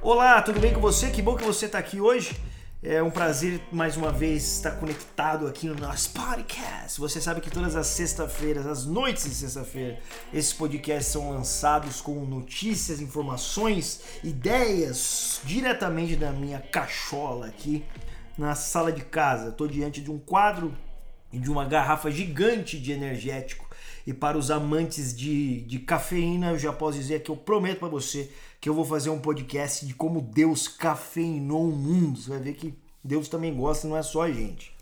Olá, tudo bem com você? Que bom que você está aqui hoje. É um prazer mais uma vez estar conectado aqui no nosso podcast. Você sabe que todas as sextas-feiras, as noites de sexta-feira, esses podcasts são lançados com notícias, informações, ideias diretamente da minha cachola aqui na sala de casa. Estou diante de um quadro e de uma garrafa gigante de energético. E para os amantes de, de cafeína, eu já posso dizer que eu prometo para você que eu vou fazer um podcast de como Deus cafeinou o mundo. Você vai ver que Deus também gosta, não é só a gente.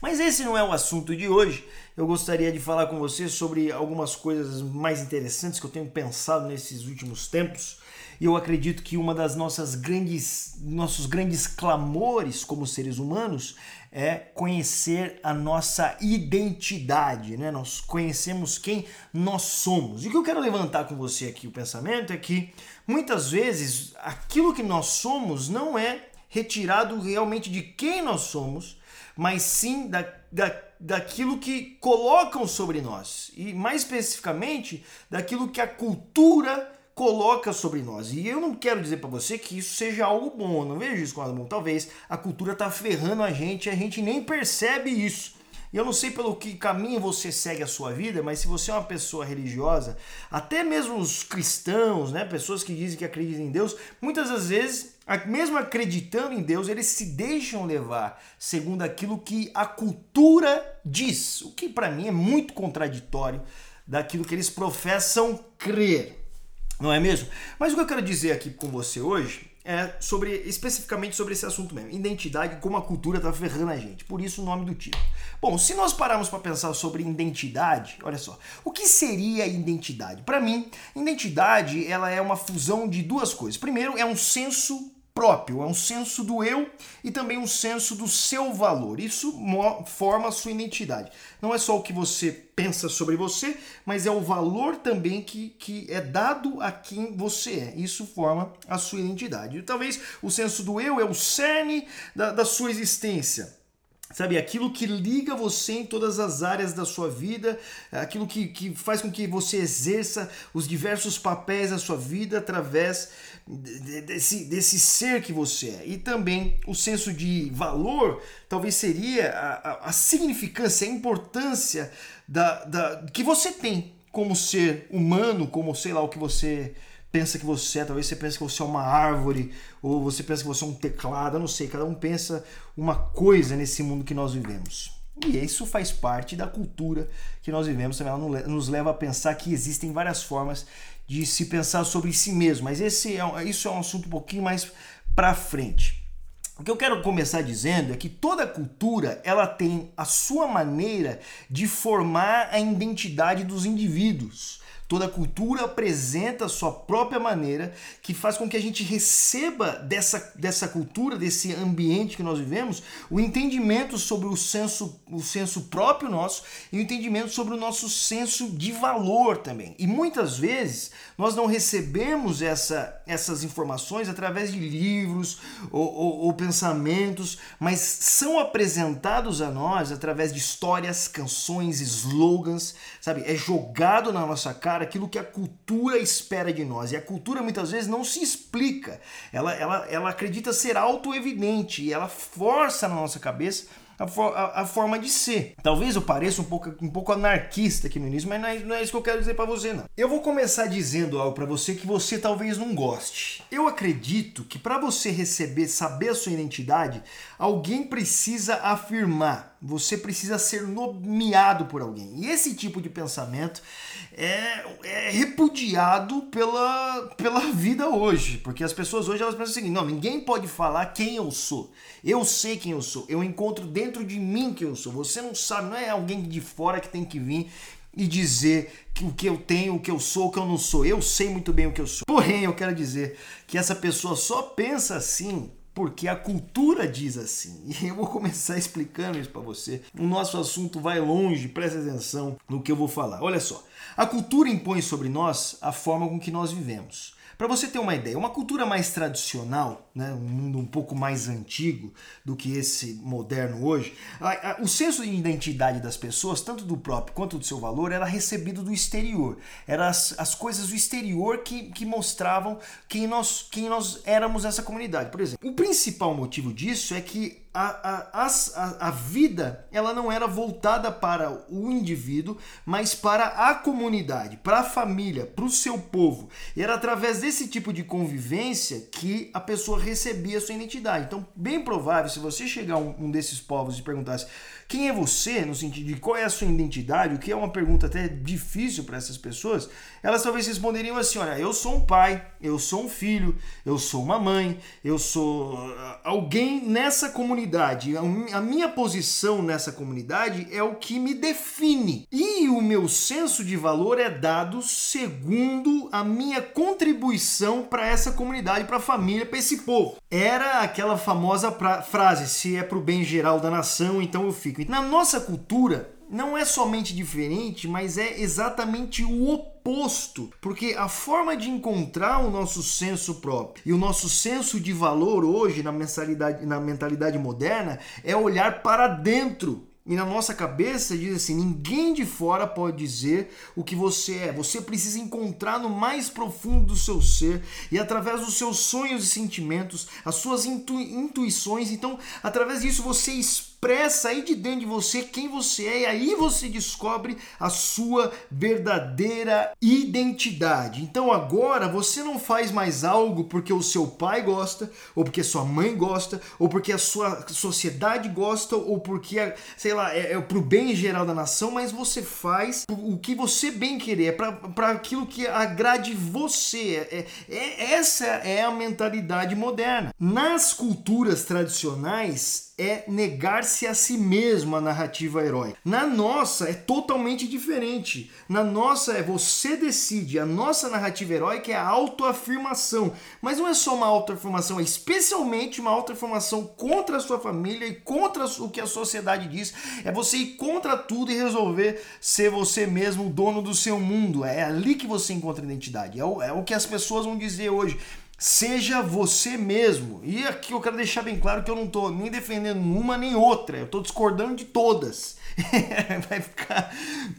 Mas esse não é o assunto de hoje. Eu gostaria de falar com você sobre algumas coisas mais interessantes que eu tenho pensado nesses últimos tempos. E eu acredito que uma das nossas grandes nossos grandes clamores como seres humanos é conhecer a nossa identidade, né? Nós conhecemos quem nós somos. E o que eu quero levantar com você aqui o pensamento é que muitas vezes aquilo que nós somos não é retirado realmente de quem nós somos, mas sim da, da, daquilo que colocam sobre nós. E mais especificamente, daquilo que a cultura coloca sobre nós. E eu não quero dizer para você que isso seja algo bom, eu não vejo isso como algo bom. Talvez a cultura tá ferrando a gente e a gente nem percebe isso. E eu não sei pelo que caminho você segue a sua vida, mas se você é uma pessoa religiosa, até mesmo os cristãos, né, pessoas que dizem que acreditam em Deus, muitas das vezes, mesmo acreditando em Deus, eles se deixam levar segundo aquilo que a cultura diz, o que para mim é muito contraditório daquilo que eles professam crer. Não é mesmo? Mas o que eu quero dizer aqui com você hoje é sobre especificamente sobre esse assunto mesmo, identidade, como a cultura está ferrando a gente. Por isso o nome do título. Bom, se nós pararmos para pensar sobre identidade, olha só, o que seria identidade? Para mim, identidade ela é uma fusão de duas coisas. Primeiro, é um senso próprio, é um senso do eu e também um senso do seu valor. Isso forma a sua identidade. Não é só o que você pensa sobre você, mas é o valor também que, que é dado a quem você é. Isso forma a sua identidade. E talvez o senso do eu é o cerne da, da sua existência. Sabe, aquilo que liga você em todas as áreas da sua vida, aquilo que, que faz com que você exerça os diversos papéis da sua vida através desse, desse ser que você é. E também o senso de valor talvez seria a, a, a significância, a importância da, da, que você tem como ser humano, como sei lá o que você pensa que você é, talvez você pense que você é uma árvore, ou você pensa que você é um teclado, eu não sei, cada um pensa uma coisa nesse mundo que nós vivemos. E isso faz parte da cultura que nós vivemos, ela nos leva a pensar que existem várias formas de se pensar sobre si mesmo, mas esse é, isso é um assunto um pouquinho mais para frente. O que eu quero começar dizendo é que toda cultura ela tem a sua maneira de formar a identidade dos indivíduos. Toda cultura apresenta a sua própria maneira que faz com que a gente receba dessa, dessa cultura, desse ambiente que nós vivemos, o entendimento sobre o senso, o senso próprio nosso e o entendimento sobre o nosso senso de valor também. E muitas vezes nós não recebemos essa, essas informações através de livros ou, ou, ou pensamentos, mas são apresentados a nós através de histórias, canções, slogans, sabe? É jogado na nossa cara aquilo que a cultura espera de nós. E a cultura muitas vezes não se explica. Ela, ela, ela acredita ser auto-evidente e ela força na nossa cabeça a, a, a, forma de ser. Talvez eu pareça um pouco, um pouco anarquista aqui no início, mas não é, não é isso que eu quero dizer para você, não. Eu vou começar dizendo algo para você que você talvez não goste. Eu acredito que para você receber, saber a sua identidade, alguém precisa afirmar. Você precisa ser nomeado por alguém. E esse tipo de pensamento é, é repudiado pela, pela vida hoje. Porque as pessoas hoje elas pensam o seguinte: não, ninguém pode falar quem eu sou. Eu sei quem eu sou. Eu encontro dentro de mim quem eu sou. Você não sabe, não é alguém de fora que tem que vir e dizer que o que eu tenho, o que eu sou, o que eu não sou. Eu sei muito bem o que eu sou. Porém, eu quero dizer que essa pessoa só pensa assim porque a cultura diz assim. E eu vou começar explicando isso para você. O nosso assunto vai longe, presta atenção no que eu vou falar. Olha só, a cultura impõe sobre nós a forma com que nós vivemos. Para você ter uma ideia, uma cultura mais tradicional, né, um mundo um pouco mais antigo do que esse moderno hoje, o senso de identidade das pessoas, tanto do próprio quanto do seu valor, era recebido do exterior. Eram as, as coisas do exterior que, que mostravam quem nós, quem nós éramos essa comunidade. Por exemplo, o principal motivo disso é que a, a, a, a vida ela não era voltada para o indivíduo, mas para a comunidade, para a família, para o seu povo. E era através desse tipo de convivência que a pessoa recebia a sua identidade. Então, bem provável, se você chegar a um, desses povos e perguntasse quem é você, no sentido de qual é a sua identidade, o que é uma pergunta até difícil para essas pessoas, elas talvez responderiam assim: olha, eu sou um pai, eu sou um filho, eu sou uma mãe, eu sou ah, alguém nessa comunidade. A minha posição nessa comunidade é o que me define. E o meu senso de valor é dado segundo a minha contribuição para essa comunidade, para a família, para esse povo. Era aquela famosa frase: se é para o bem geral da nação, então eu fico. Na nossa cultura, não é somente diferente, mas é exatamente o oposto, porque a forma de encontrar o nosso senso próprio e o nosso senso de valor hoje na mentalidade, na mentalidade moderna é olhar para dentro. E na nossa cabeça diz assim: ninguém de fora pode dizer o que você é. Você precisa encontrar no mais profundo do seu ser e através dos seus sonhos e sentimentos, as suas intu intuições. Então, através disso, você expressa aí de dentro de você quem você é e aí você descobre a sua verdadeira identidade. Então agora você não faz mais algo porque o seu pai gosta, ou porque sua mãe gosta, ou porque a sua sociedade gosta, ou porque, sei lá, é, é pro bem geral da nação, mas você faz o que você bem querer, é para aquilo que agrade você. É, é, é, essa é a mentalidade moderna. Nas culturas tradicionais, é negar-se a si mesmo a narrativa heróica. Na nossa é totalmente diferente. Na nossa é você decide. A nossa narrativa heróica é a autoafirmação. Mas não é só uma autoafirmação, é especialmente uma autoafirmação contra a sua família e contra o que a sociedade diz. É você ir contra tudo e resolver ser você mesmo o dono do seu mundo. É ali que você encontra identidade. É o, é o que as pessoas vão dizer hoje. Seja você mesmo. E aqui eu quero deixar bem claro que eu não estou nem defendendo uma nem outra. Eu estou discordando de todas. Vai ficar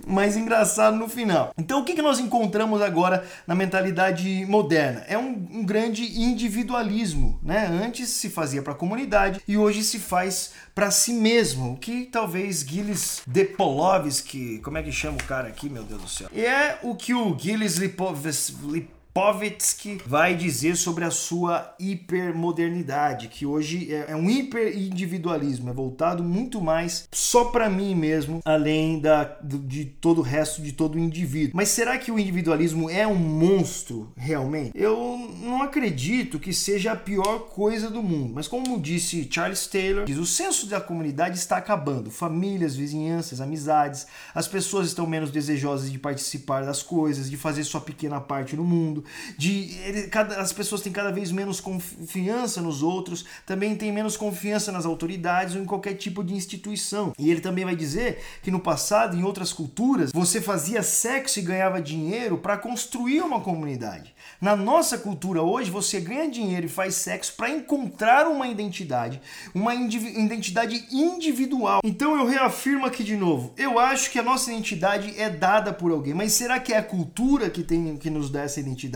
mais engraçado no final. Então, o que, que nós encontramos agora na mentalidade moderna? É um, um grande individualismo. Né? Antes se fazia para a comunidade e hoje se faz para si mesmo. O que talvez Gilles Depolovsky, como é que chama o cara aqui, meu Deus do céu? É o que o Gilles Lipovetsky Povetsky vai dizer sobre a sua hipermodernidade, que hoje é, é um hiperindividualismo, é voltado muito mais só para mim mesmo, além da, de todo o resto de todo o indivíduo. Mas será que o individualismo é um monstro realmente? Eu não acredito que seja a pior coisa do mundo, mas como disse Charles Taylor, diz, o senso da comunidade está acabando. Famílias, vizinhanças, amizades, as pessoas estão menos desejosas de participar das coisas, de fazer sua pequena parte no mundo de ele, cada, as pessoas têm cada vez menos confiança nos outros, também têm menos confiança nas autoridades ou em qualquer tipo de instituição. E ele também vai dizer que no passado, em outras culturas, você fazia sexo e ganhava dinheiro para construir uma comunidade. Na nossa cultura hoje, você ganha dinheiro e faz sexo para encontrar uma identidade, uma identidade individual. Então eu reafirmo aqui de novo, eu acho que a nossa identidade é dada por alguém, mas será que é a cultura que tem que nos dá essa identidade?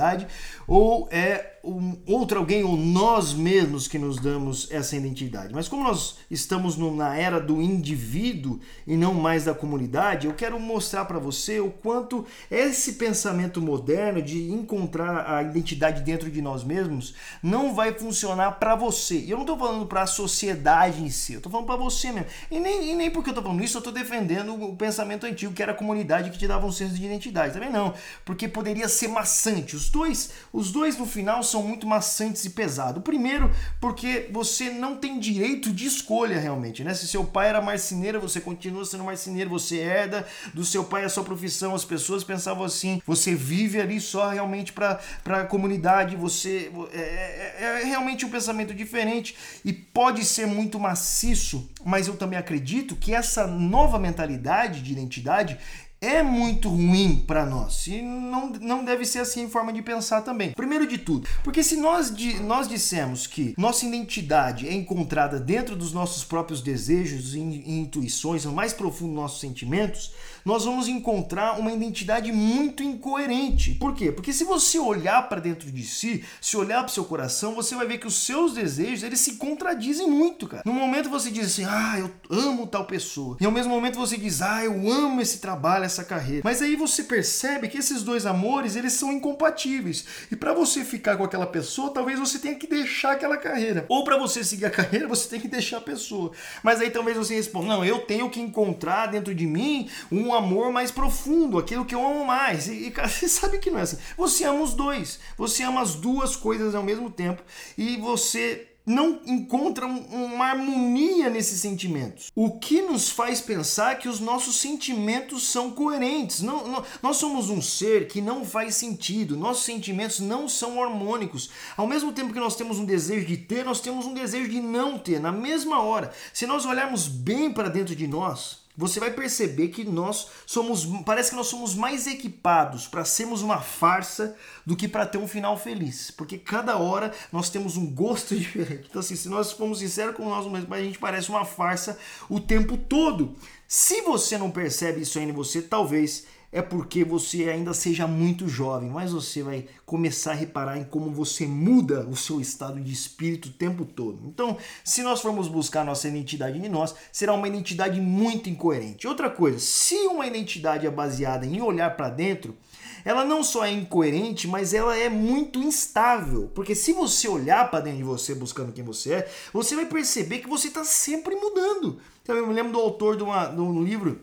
Ou é um, outro alguém ou nós mesmos que nos damos essa identidade. Mas como nós estamos no, na era do indivíduo e não mais da comunidade, eu quero mostrar para você o quanto esse pensamento moderno de encontrar a identidade dentro de nós mesmos não vai funcionar para você. E eu não estou falando para a sociedade em si, eu estou falando para você mesmo. E nem, e nem porque eu estou falando isso, eu estou defendendo o pensamento antigo que era a comunidade que te dava um senso de identidade. Também não, porque poderia ser maçante. Os dois, os dois no final são são muito maçantes e pesados. Primeiro, porque você não tem direito de escolha realmente, né? Se seu pai era marceneiro, você continua sendo marceneiro, você herda do seu pai a sua profissão. As pessoas pensavam assim, você vive ali só realmente para a comunidade, você é, é, é, é realmente um pensamento diferente e pode ser muito maciço, mas eu também acredito que essa nova mentalidade de identidade é muito ruim para nós. E não, não deve ser assim em forma de pensar também. Primeiro de tudo, porque se nós, nós dissemos que nossa identidade é encontrada dentro dos nossos próprios desejos e intuições, no mais profundo dos nossos sentimentos, nós vamos encontrar uma identidade muito incoerente. Por quê? Porque se você olhar para dentro de si, se olhar para o seu coração, você vai ver que os seus desejos, eles se contradizem muito, cara. No momento você diz assim: "Ah, eu amo tal pessoa". E ao mesmo momento você diz: "Ah, eu amo esse trabalho, essa carreira". Mas aí você percebe que esses dois amores, eles são incompatíveis. E para você ficar com aquela pessoa, talvez você tenha que deixar aquela carreira. Ou para você seguir a carreira, você tem que deixar a pessoa. Mas aí talvez você responda: "Não, eu tenho que encontrar dentro de mim um amor mais profundo, aquilo que eu amo mais. E, cara, você sabe que não é assim. Você ama os dois, você ama as duas coisas ao mesmo tempo e você não encontra uma harmonia nesses sentimentos. O que nos faz pensar que os nossos sentimentos são coerentes. Não, não, nós somos um ser que não faz sentido. Nossos sentimentos não são harmônicos. Ao mesmo tempo que nós temos um desejo de ter, nós temos um desejo de não ter. Na mesma hora, se nós olharmos bem para dentro de nós, você vai perceber que nós somos, parece que nós somos mais equipados para sermos uma farsa do que para ter um final feliz, porque cada hora nós temos um gosto diferente. Então assim, se nós formos sinceros com nós mesmos, a gente parece uma farsa o tempo todo. Se você não percebe isso ainda em você, talvez é porque você ainda seja muito jovem, mas você vai começar a reparar em como você muda o seu estado de espírito o tempo todo. Então, se nós formos buscar nossa identidade em nós, será uma identidade muito incoerente. Outra coisa, se uma identidade é baseada em olhar para dentro, ela não só é incoerente, mas ela é muito instável. Porque se você olhar para dentro de você buscando quem você é, você vai perceber que você está sempre mudando. Então, eu me lembro do autor de, uma, de um livro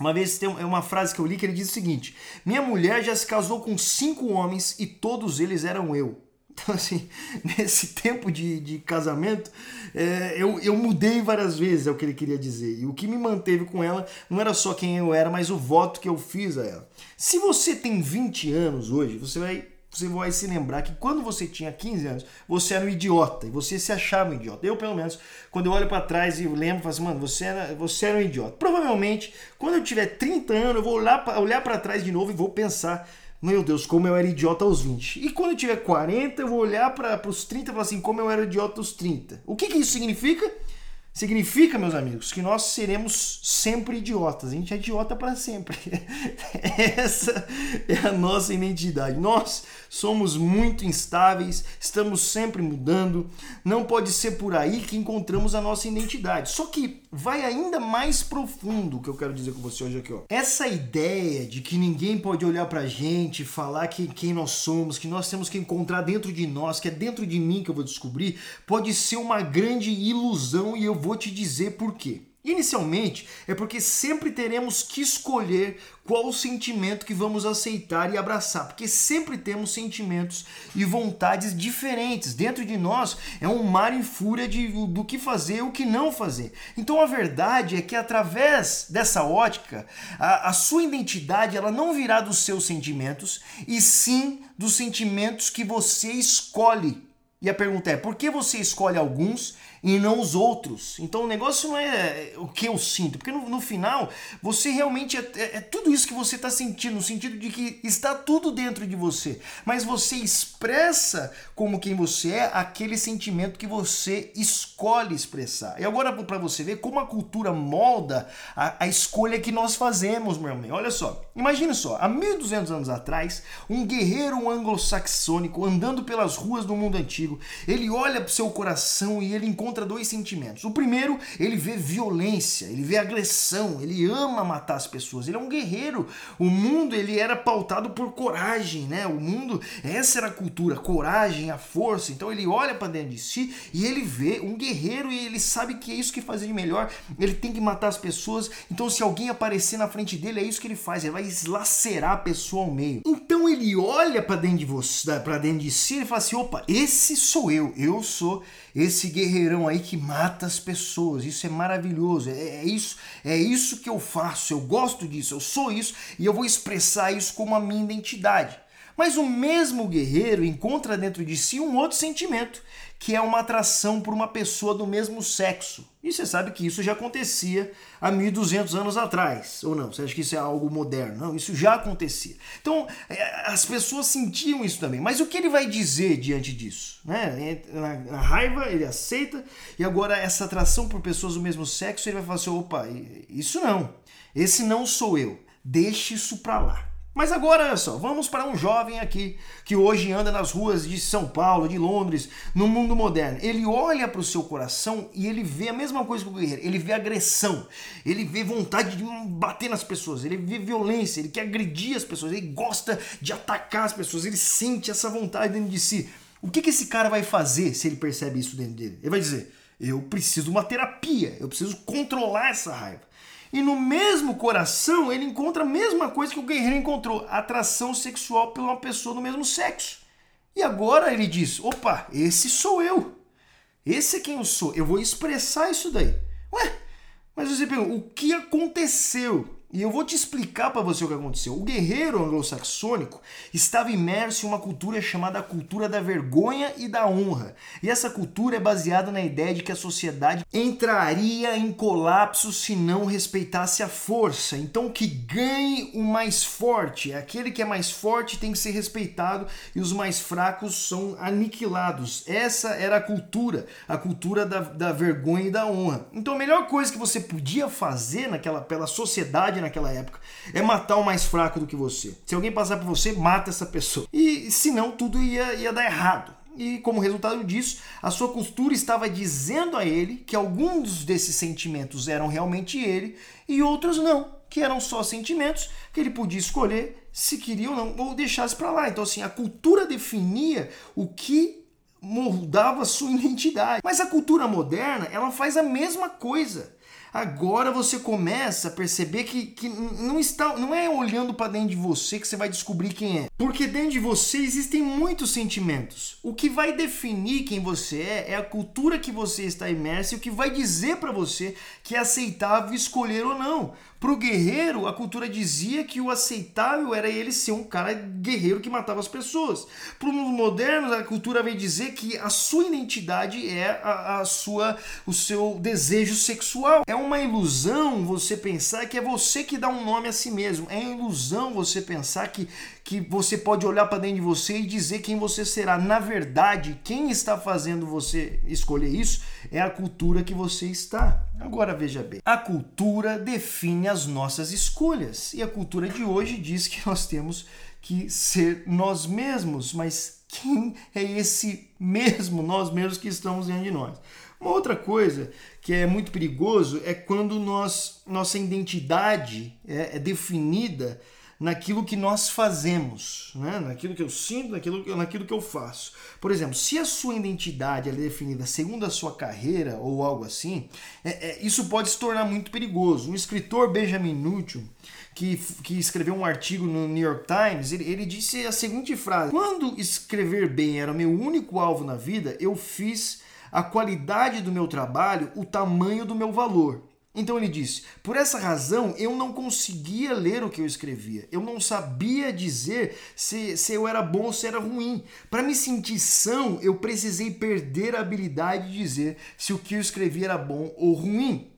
uma vez tem é uma frase que eu li que ele diz o seguinte: Minha mulher já se casou com cinco homens e todos eles eram eu. Então, assim, nesse tempo de, de casamento, é, eu, eu mudei várias vezes, é o que ele queria dizer. E o que me manteve com ela não era só quem eu era, mas o voto que eu fiz a ela. Se você tem 20 anos hoje, você vai você vai se lembrar que quando você tinha 15 anos, você era um idiota e você se achava um idiota. Eu, pelo menos, quando eu olho para trás e lembro, falo assim, mano, você era, você era um idiota. Provavelmente, quando eu tiver 30 anos, eu vou olhar, olhar para trás de novo e vou pensar, meu Deus, como eu era idiota aos 20. E quando eu tiver 40, eu vou olhar para os 30 e falar assim, como eu era idiota aos 30. O que, que isso significa? Significa, meus amigos, que nós seremos sempre idiotas. A gente é idiota para sempre. Essa é a nossa identidade. Nós somos muito instáveis, estamos sempre mudando. Não pode ser por aí que encontramos a nossa identidade. Só que vai ainda mais profundo o que eu quero dizer com você hoje aqui. Ó. Essa ideia de que ninguém pode olhar pra gente, falar que, quem nós somos, que nós temos que encontrar dentro de nós, que é dentro de mim que eu vou descobrir, pode ser uma grande ilusão e eu vou te dizer por quê. Inicialmente, é porque sempre teremos que escolher qual sentimento que vamos aceitar e abraçar, porque sempre temos sentimentos e vontades diferentes. Dentro de nós é um mar em fúria de, do que fazer e o que não fazer. Então a verdade é que através dessa ótica, a, a sua identidade ela não virá dos seus sentimentos, e sim dos sentimentos que você escolhe. E a pergunta é: por que você escolhe alguns e não os outros. Então o negócio não é o que eu sinto, porque no, no final você realmente é, é, é tudo isso que você está sentindo, no sentido de que está tudo dentro de você, mas você expressa como quem você é aquele sentimento que você escolhe expressar. E agora para você ver como a cultura molda a, a escolha que nós fazemos, meu irmão. Olha só, imagina só, há 1200 anos atrás, um guerreiro anglo-saxônico andando pelas ruas do mundo antigo, ele olha para o seu coração e ele encontra contra dois sentimentos. O primeiro, ele vê violência, ele vê agressão, ele ama matar as pessoas, ele é um guerreiro. O mundo ele era pautado por coragem, né? O mundo, essa era a cultura, coragem, a força. Então ele olha para dentro de si e ele vê um guerreiro e ele sabe que é isso que faz de melhor. Ele tem que matar as pessoas. Então se alguém aparecer na frente dele, é isso que ele faz, ele vai eslacerar a pessoa ao meio. Então ele olha para dentro de você, para dentro de si e fala assim: "Opa, esse sou eu. Eu sou esse guerreirão aí que mata as pessoas. Isso é maravilhoso. É, é, isso, é isso que eu faço. Eu gosto disso. Eu sou isso e eu vou expressar isso como a minha identidade. Mas o mesmo guerreiro encontra dentro de si um outro sentimento, que é uma atração por uma pessoa do mesmo sexo. E você sabe que isso já acontecia há 1200 anos atrás, ou não? Você acha que isso é algo moderno? Não, isso já acontecia. Então, é, as pessoas sentiam isso também. Mas o que ele vai dizer diante disso? Né? Na, raiva, ele aceita, e agora essa atração por pessoas do mesmo sexo, ele vai falar assim: opa, isso não. Esse não sou eu. Deixe isso pra lá. Mas agora, olha só, vamos para um jovem aqui que hoje anda nas ruas de São Paulo, de Londres, no mundo moderno. Ele olha para o seu coração e ele vê a mesma coisa que o guerreiro. Ele vê agressão, ele vê vontade de bater nas pessoas, ele vê violência, ele quer agredir as pessoas, ele gosta de atacar as pessoas, ele sente essa vontade dentro de si. O que, que esse cara vai fazer se ele percebe isso dentro dele? Ele vai dizer: eu preciso de uma terapia, eu preciso controlar essa raiva. E no mesmo coração ele encontra a mesma coisa que o guerreiro encontrou: atração sexual por uma pessoa do mesmo sexo. E agora ele diz: opa, esse sou eu. Esse é quem eu sou. Eu vou expressar isso daí. Ué, mas você pergunta: o que aconteceu? E eu vou te explicar para você o que aconteceu. O guerreiro anglo-saxônico estava imerso em uma cultura chamada cultura da vergonha e da honra. E essa cultura é baseada na ideia de que a sociedade entraria em colapso se não respeitasse a força. Então, que ganhe o mais forte. Aquele que é mais forte tem que ser respeitado e os mais fracos são aniquilados. Essa era a cultura, a cultura da, da vergonha e da honra. Então, a melhor coisa que você podia fazer naquela pela sociedade naquela época é matar o mais fraco do que você. Se alguém passar por você, mata essa pessoa. E senão tudo ia, ia dar errado. E como resultado disso, a sua cultura estava dizendo a ele que alguns desses sentimentos eram realmente ele e outros não, que eram só sentimentos que ele podia escolher se queria ou não, ou deixasse para lá. Então, assim, a cultura definia o que moldava sua identidade. Mas a cultura moderna, ela faz a mesma coisa. Agora você começa a perceber que, que não está, não é olhando para dentro de você que você vai descobrir quem é. Porque dentro de você existem muitos sentimentos. O que vai definir quem você é é a cultura que você está imerso e o que vai dizer para você que é aceitável escolher ou não. Para o guerreiro, a cultura dizia que o aceitável era ele ser um cara guerreiro que matava as pessoas. Para os modernos, a cultura vem dizer que a sua identidade é a, a, sua, o seu desejo sexual. É uma ilusão você pensar que é você que dá um nome a si mesmo. É ilusão você pensar que, que você pode olhar para dentro de você e dizer quem você será. Na verdade, quem está fazendo você escolher isso é a cultura que você está. Agora veja bem, a cultura define as nossas escolhas e a cultura de hoje diz que nós temos que ser nós mesmos, mas quem é esse mesmo nós mesmos que estamos dentro de nós? Uma outra coisa que é muito perigoso é quando nós, nossa identidade é, é definida naquilo que nós fazemos, né? naquilo que eu sinto, naquilo, naquilo que eu faço. Por exemplo, se a sua identidade é definida segundo a sua carreira ou algo assim, é, é, isso pode se tornar muito perigoso. Um escritor, Benjamin Newton, que, que escreveu um artigo no New York Times, ele, ele disse a seguinte frase: Quando escrever bem era meu único alvo na vida, eu fiz a qualidade do meu trabalho o tamanho do meu valor. Então ele disse: Por essa razão eu não conseguia ler o que eu escrevia. Eu não sabia dizer se, se eu era bom ou se era ruim. Para me sentir são, eu precisei perder a habilidade de dizer se o que eu escrevia era bom ou ruim.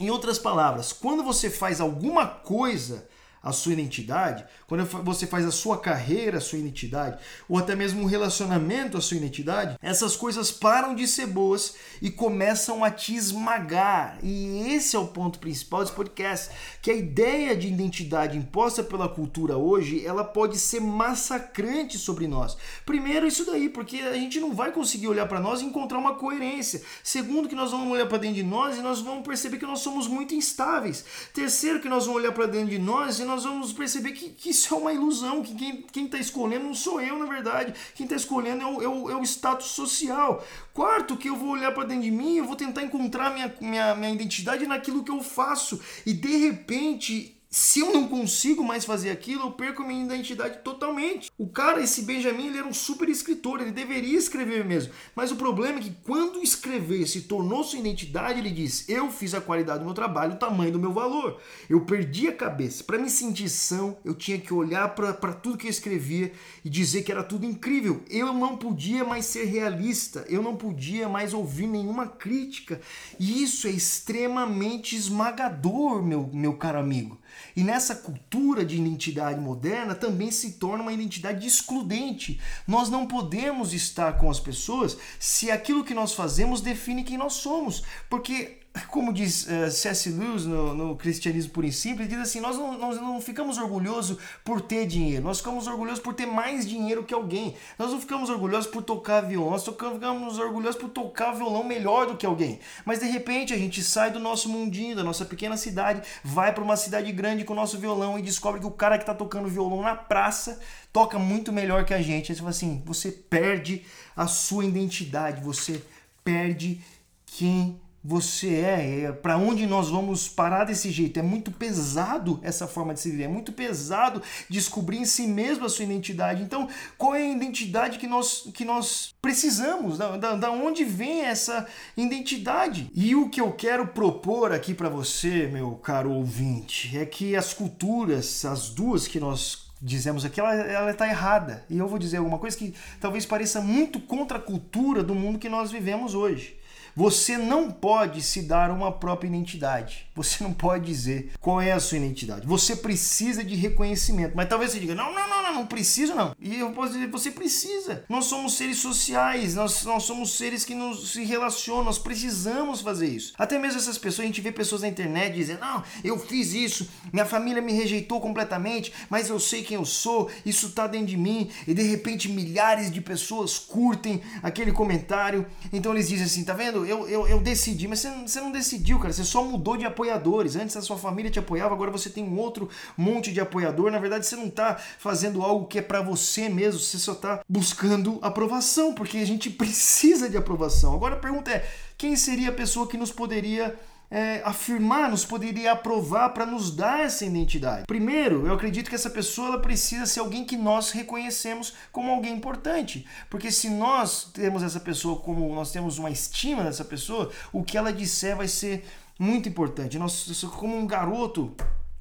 Em outras palavras, quando você faz alguma coisa a sua identidade, quando você faz a sua carreira, a sua identidade, ou até mesmo um relacionamento, a sua identidade, essas coisas param de ser boas e começam a te esmagar. E esse é o ponto principal desse podcast, que a ideia de identidade imposta pela cultura hoje, ela pode ser massacrante sobre nós. Primeiro isso daí, porque a gente não vai conseguir olhar para nós e encontrar uma coerência. Segundo que nós vamos olhar para dentro de nós e nós vamos perceber que nós somos muito instáveis. Terceiro que nós vamos olhar para dentro de nós e nós vamos perceber que, que isso é uma ilusão, que quem está escolhendo não sou eu, na verdade. Quem está escolhendo é o, é, o, é o, status social. Quarto, que eu vou olhar para dentro de mim, eu vou tentar encontrar minha, minha, minha identidade naquilo que eu faço. E de repente se eu não consigo mais fazer aquilo, eu perco minha identidade totalmente. O cara, esse Benjamin, ele era um super escritor, ele deveria escrever mesmo. Mas o problema é que quando escrever se tornou sua identidade, ele diz: Eu fiz a qualidade do meu trabalho, o tamanho do meu valor. Eu perdi a cabeça. Para me sentir são, eu tinha que olhar para tudo que eu escrevia e dizer que era tudo incrível. Eu não podia mais ser realista, eu não podia mais ouvir nenhuma crítica. E isso é extremamente esmagador, meu, meu caro amigo. E nessa cultura de identidade moderna também se torna uma identidade excludente. Nós não podemos estar com as pessoas se aquilo que nós fazemos define quem nós somos, porque como diz uh, C.S. Lewis no, no, Cristianismo Puro e Simples, diz assim: nós não, nós não ficamos orgulhosos por ter dinheiro, nós ficamos orgulhosos por ter mais dinheiro que alguém. Nós não ficamos orgulhosos por tocar violão, nós ficamos orgulhosos por tocar violão melhor do que alguém. Mas de repente a gente sai do nosso mundinho, da nossa pequena cidade, vai para uma cidade grande com o nosso violão e descobre que o cara que está tocando violão na praça toca muito melhor que a gente. Aí você fala assim: você perde a sua identidade, você perde quem você é, é para onde nós vamos parar desse jeito. É muito pesado essa forma de se viver, é muito pesado descobrir em si mesmo a sua identidade. Então, qual é a identidade que nós, que nós precisamos? Da, da, da onde vem essa identidade? E o que eu quero propor aqui para você, meu caro ouvinte, é que as culturas, as duas que nós dizemos aqui, ela está errada. E eu vou dizer alguma coisa que talvez pareça muito contra a cultura do mundo que nós vivemos hoje. Você não pode se dar uma própria identidade. Você não pode dizer qual é a sua identidade. Você precisa de reconhecimento. Mas talvez você diga: não, não, não, não, não preciso não. E eu posso dizer: você precisa. Nós somos seres sociais, nós, nós somos seres que nos se relacionam, nós precisamos fazer isso. Até mesmo essas pessoas, a gente vê pessoas na internet dizendo: não, eu fiz isso, minha família me rejeitou completamente, mas eu sei quem eu sou, isso está dentro de mim. E de repente milhares de pessoas curtem aquele comentário. Então eles dizem assim: tá vendo? eu, eu, eu decidi, mas você, você não decidiu, cara. Você só mudou de apoiadores. Antes a sua família te apoiava, agora você tem um outro monte de apoiador. Na verdade, você não tá fazendo algo que é para você mesmo, você só tá buscando aprovação, porque a gente precisa de aprovação. Agora a pergunta é: quem seria a pessoa que nos poderia é, afirmar, nos poderia aprovar para nos dar essa identidade. Primeiro, eu acredito que essa pessoa ela precisa ser alguém que nós reconhecemos como alguém importante, porque se nós temos essa pessoa como nós temos uma estima dessa pessoa, o que ela disser vai ser muito importante. Nós, como um garoto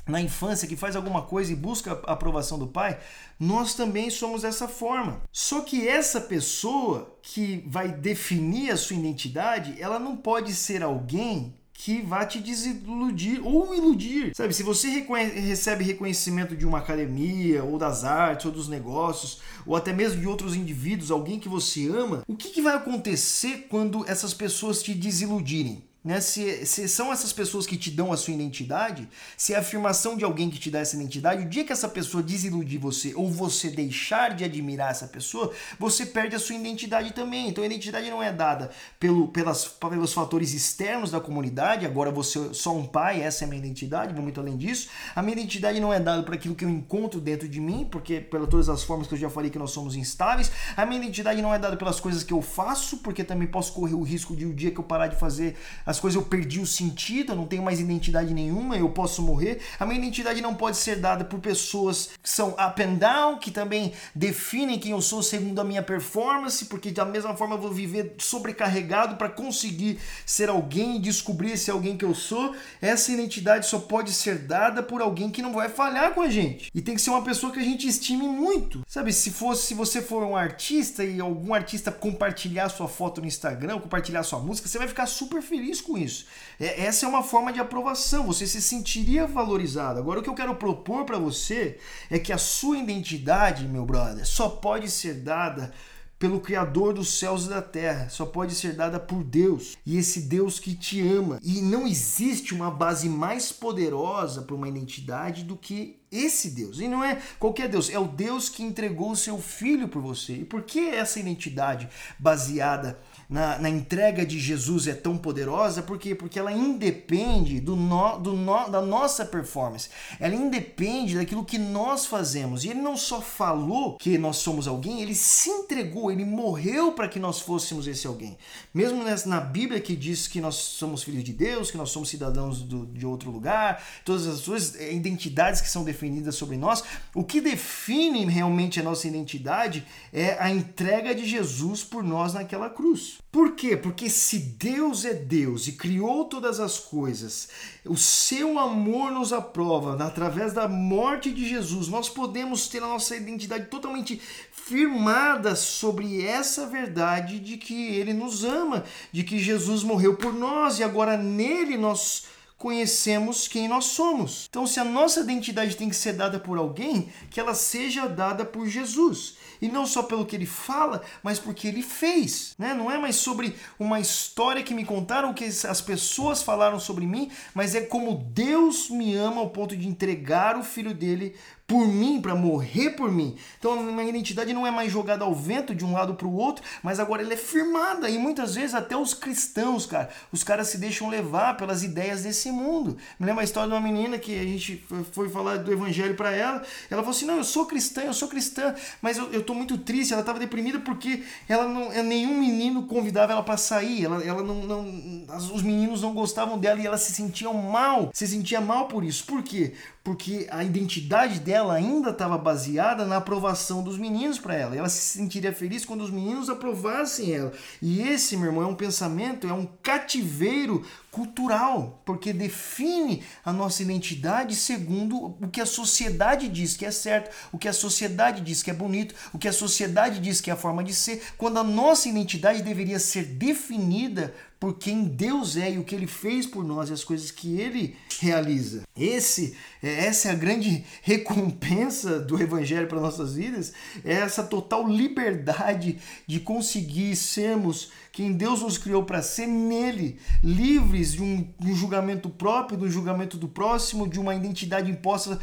na infância que faz alguma coisa e busca a aprovação do pai, nós também somos dessa forma. Só que essa pessoa que vai definir a sua identidade, ela não pode ser alguém que vá te desiludir ou iludir. Sabe, se você recebe reconhecimento de uma academia, ou das artes, ou dos negócios, ou até mesmo de outros indivíduos, alguém que você ama, o que, que vai acontecer quando essas pessoas te desiludirem? Né? Se, se, são essas pessoas que te dão a sua identidade, se é a afirmação de alguém que te dá essa identidade, o dia que essa pessoa desiludir você ou você deixar de admirar essa pessoa, você perde a sua identidade também. Então a identidade não é dada pelo, pelas, pelos fatores externos da comunidade, agora você é só um pai, essa é a minha identidade, vou muito além disso. A minha identidade não é dada por aquilo que eu encontro dentro de mim, porque pelas todas as formas que eu já falei que nós somos instáveis. A minha identidade não é dada pelas coisas que eu faço, porque também posso correr o risco de o dia que eu parar de fazer as as coisas eu perdi o sentido, eu não tenho mais identidade nenhuma, eu posso morrer. A minha identidade não pode ser dada por pessoas que são up and down, que também definem quem eu sou segundo a minha performance, porque da mesma forma eu vou viver sobrecarregado para conseguir ser alguém e descobrir esse alguém que eu sou. Essa identidade só pode ser dada por alguém que não vai falhar com a gente. E tem que ser uma pessoa que a gente estime muito. Sabe, se fosse se você for um artista e algum artista compartilhar sua foto no Instagram, compartilhar sua música, você vai ficar super feliz com isso. É, essa é uma forma de aprovação, você se sentiria valorizado. Agora, o que eu quero propor para você é que a sua identidade, meu brother, só pode ser dada pelo Criador dos céus e da terra, só pode ser dada por Deus e esse Deus que te ama. E não existe uma base mais poderosa para uma identidade do que esse Deus. E não é qualquer Deus, é o Deus que entregou o seu filho por você. E por que essa identidade baseada na, na, entrega de Jesus é tão poderosa, por quê? Porque ela independe do, no, do no, da nossa performance, ela independe daquilo que nós fazemos. E ele não só falou que nós somos alguém, ele se entregou, ele morreu para que nós fôssemos esse alguém. Mesmo na Bíblia que diz que nós somos filhos de Deus, que nós somos cidadãos do, de outro lugar, todas as suas eh, identidades que são definidas sobre nós, o que define realmente a nossa identidade é a entrega de Jesus por nós naquela cruz. Por quê? Porque se Deus é Deus e criou todas as coisas, o seu amor nos aprova, através da morte de Jesus, nós podemos ter a nossa identidade totalmente firmada sobre essa verdade de que Ele nos ama, de que Jesus morreu por nós e agora nele nós conhecemos quem nós somos. Então, se a nossa identidade tem que ser dada por alguém, que ela seja dada por Jesus. E não só pelo que ele fala, mas porque ele fez. Né? Não é mais sobre uma história que me contaram, que as pessoas falaram sobre mim, mas é como Deus me ama ao ponto de entregar o filho dele por mim, para morrer por mim. Então a minha identidade não é mais jogada ao vento de um lado para o outro, mas agora ela é firmada. E muitas vezes até os cristãos, cara, os caras se deixam levar pelas ideias desse mundo. Me lembra a história de uma menina que a gente foi falar do evangelho para ela. Ela falou assim: Não, eu sou cristã, eu sou cristã, mas eu, eu tô muito triste. Ela estava deprimida porque ela não, nenhum menino convidava ela para sair. Ela, ela não, não, os meninos não gostavam dela e ela se sentia mal, se sentia mal por isso. Por quê? Porque a identidade dela ainda estava baseada na aprovação dos meninos para ela. Ela se sentiria feliz quando os meninos aprovassem ela. E esse, meu irmão, é um pensamento, é um cativeiro cultural, porque define a nossa identidade segundo o que a sociedade diz que é certo, o que a sociedade diz que é bonito, o que a sociedade diz que é a forma de ser, quando a nossa identidade deveria ser definida por quem Deus é e o que ele fez por nós e as coisas que ele realiza. Esse, é, essa é a grande recompensa do evangelho para nossas vidas, é essa total liberdade de conseguir sermos quem Deus nos criou para ser nele, livres de um, de um, julgamento próprio, do julgamento do próximo, de uma identidade imposta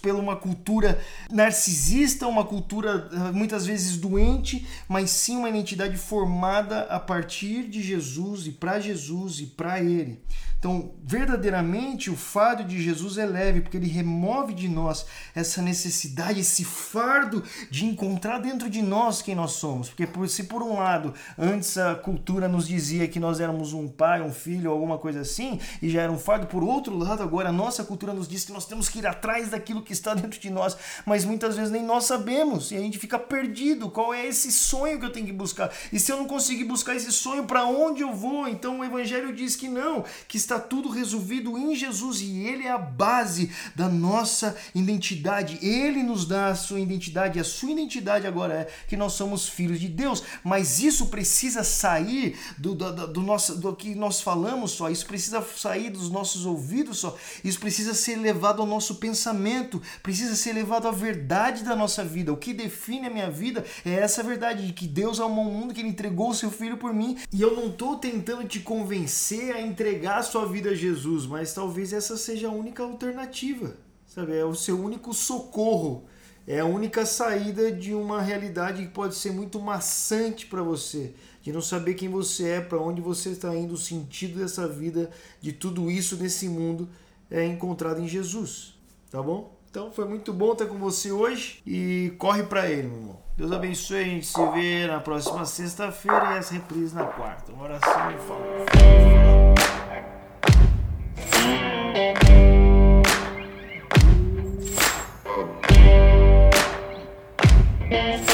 pela uma cultura narcisista, uma cultura eh, muitas vezes doente, mas sim uma identidade formada a partir de Jesus e para Jesus e para ele. Então, verdadeiramente, o fardo de Jesus é leve, porque ele remove de nós essa necessidade, esse fardo de encontrar dentro de nós quem nós somos. Porque se por um lado, antes a cultura nos dizia que nós éramos um pai, um filho, alguma coisa assim, e já era um fardo, por outro lado, agora a nossa cultura nos diz que nós temos que ir atrás daquilo que está dentro de nós, mas muitas vezes nem nós sabemos, e a gente fica perdido. Qual é esse sonho que eu tenho que buscar? E se eu não conseguir buscar esse sonho, para onde eu vou? Então o evangelho diz que não, que está está tudo resolvido em Jesus e Ele é a base da nossa identidade. Ele nos dá a sua identidade, a sua identidade agora é que nós somos filhos de Deus. Mas isso precisa sair do, do, do, nosso, do que nós falamos só, isso precisa sair dos nossos ouvidos só, isso precisa ser levado ao nosso pensamento, precisa ser levado à verdade da nossa vida. O que define a minha vida é essa verdade de que Deus amou o mundo, que Ele entregou o seu filho por mim e eu não estou tentando te convencer a entregar a sua sua vida a Jesus, mas talvez essa seja a única alternativa, sabe? É o seu único socorro, é a única saída de uma realidade que pode ser muito maçante para você, de não saber quem você é, para onde você está indo, o sentido dessa vida, de tudo isso nesse mundo é encontrado em Jesus, tá bom? Então foi muito bom estar com você hoje e corre para ele, meu irmão. Deus abençoe, a gente se vê na próxima sexta-feira e essa reprise na quarta. Uma oração e falou. Yes.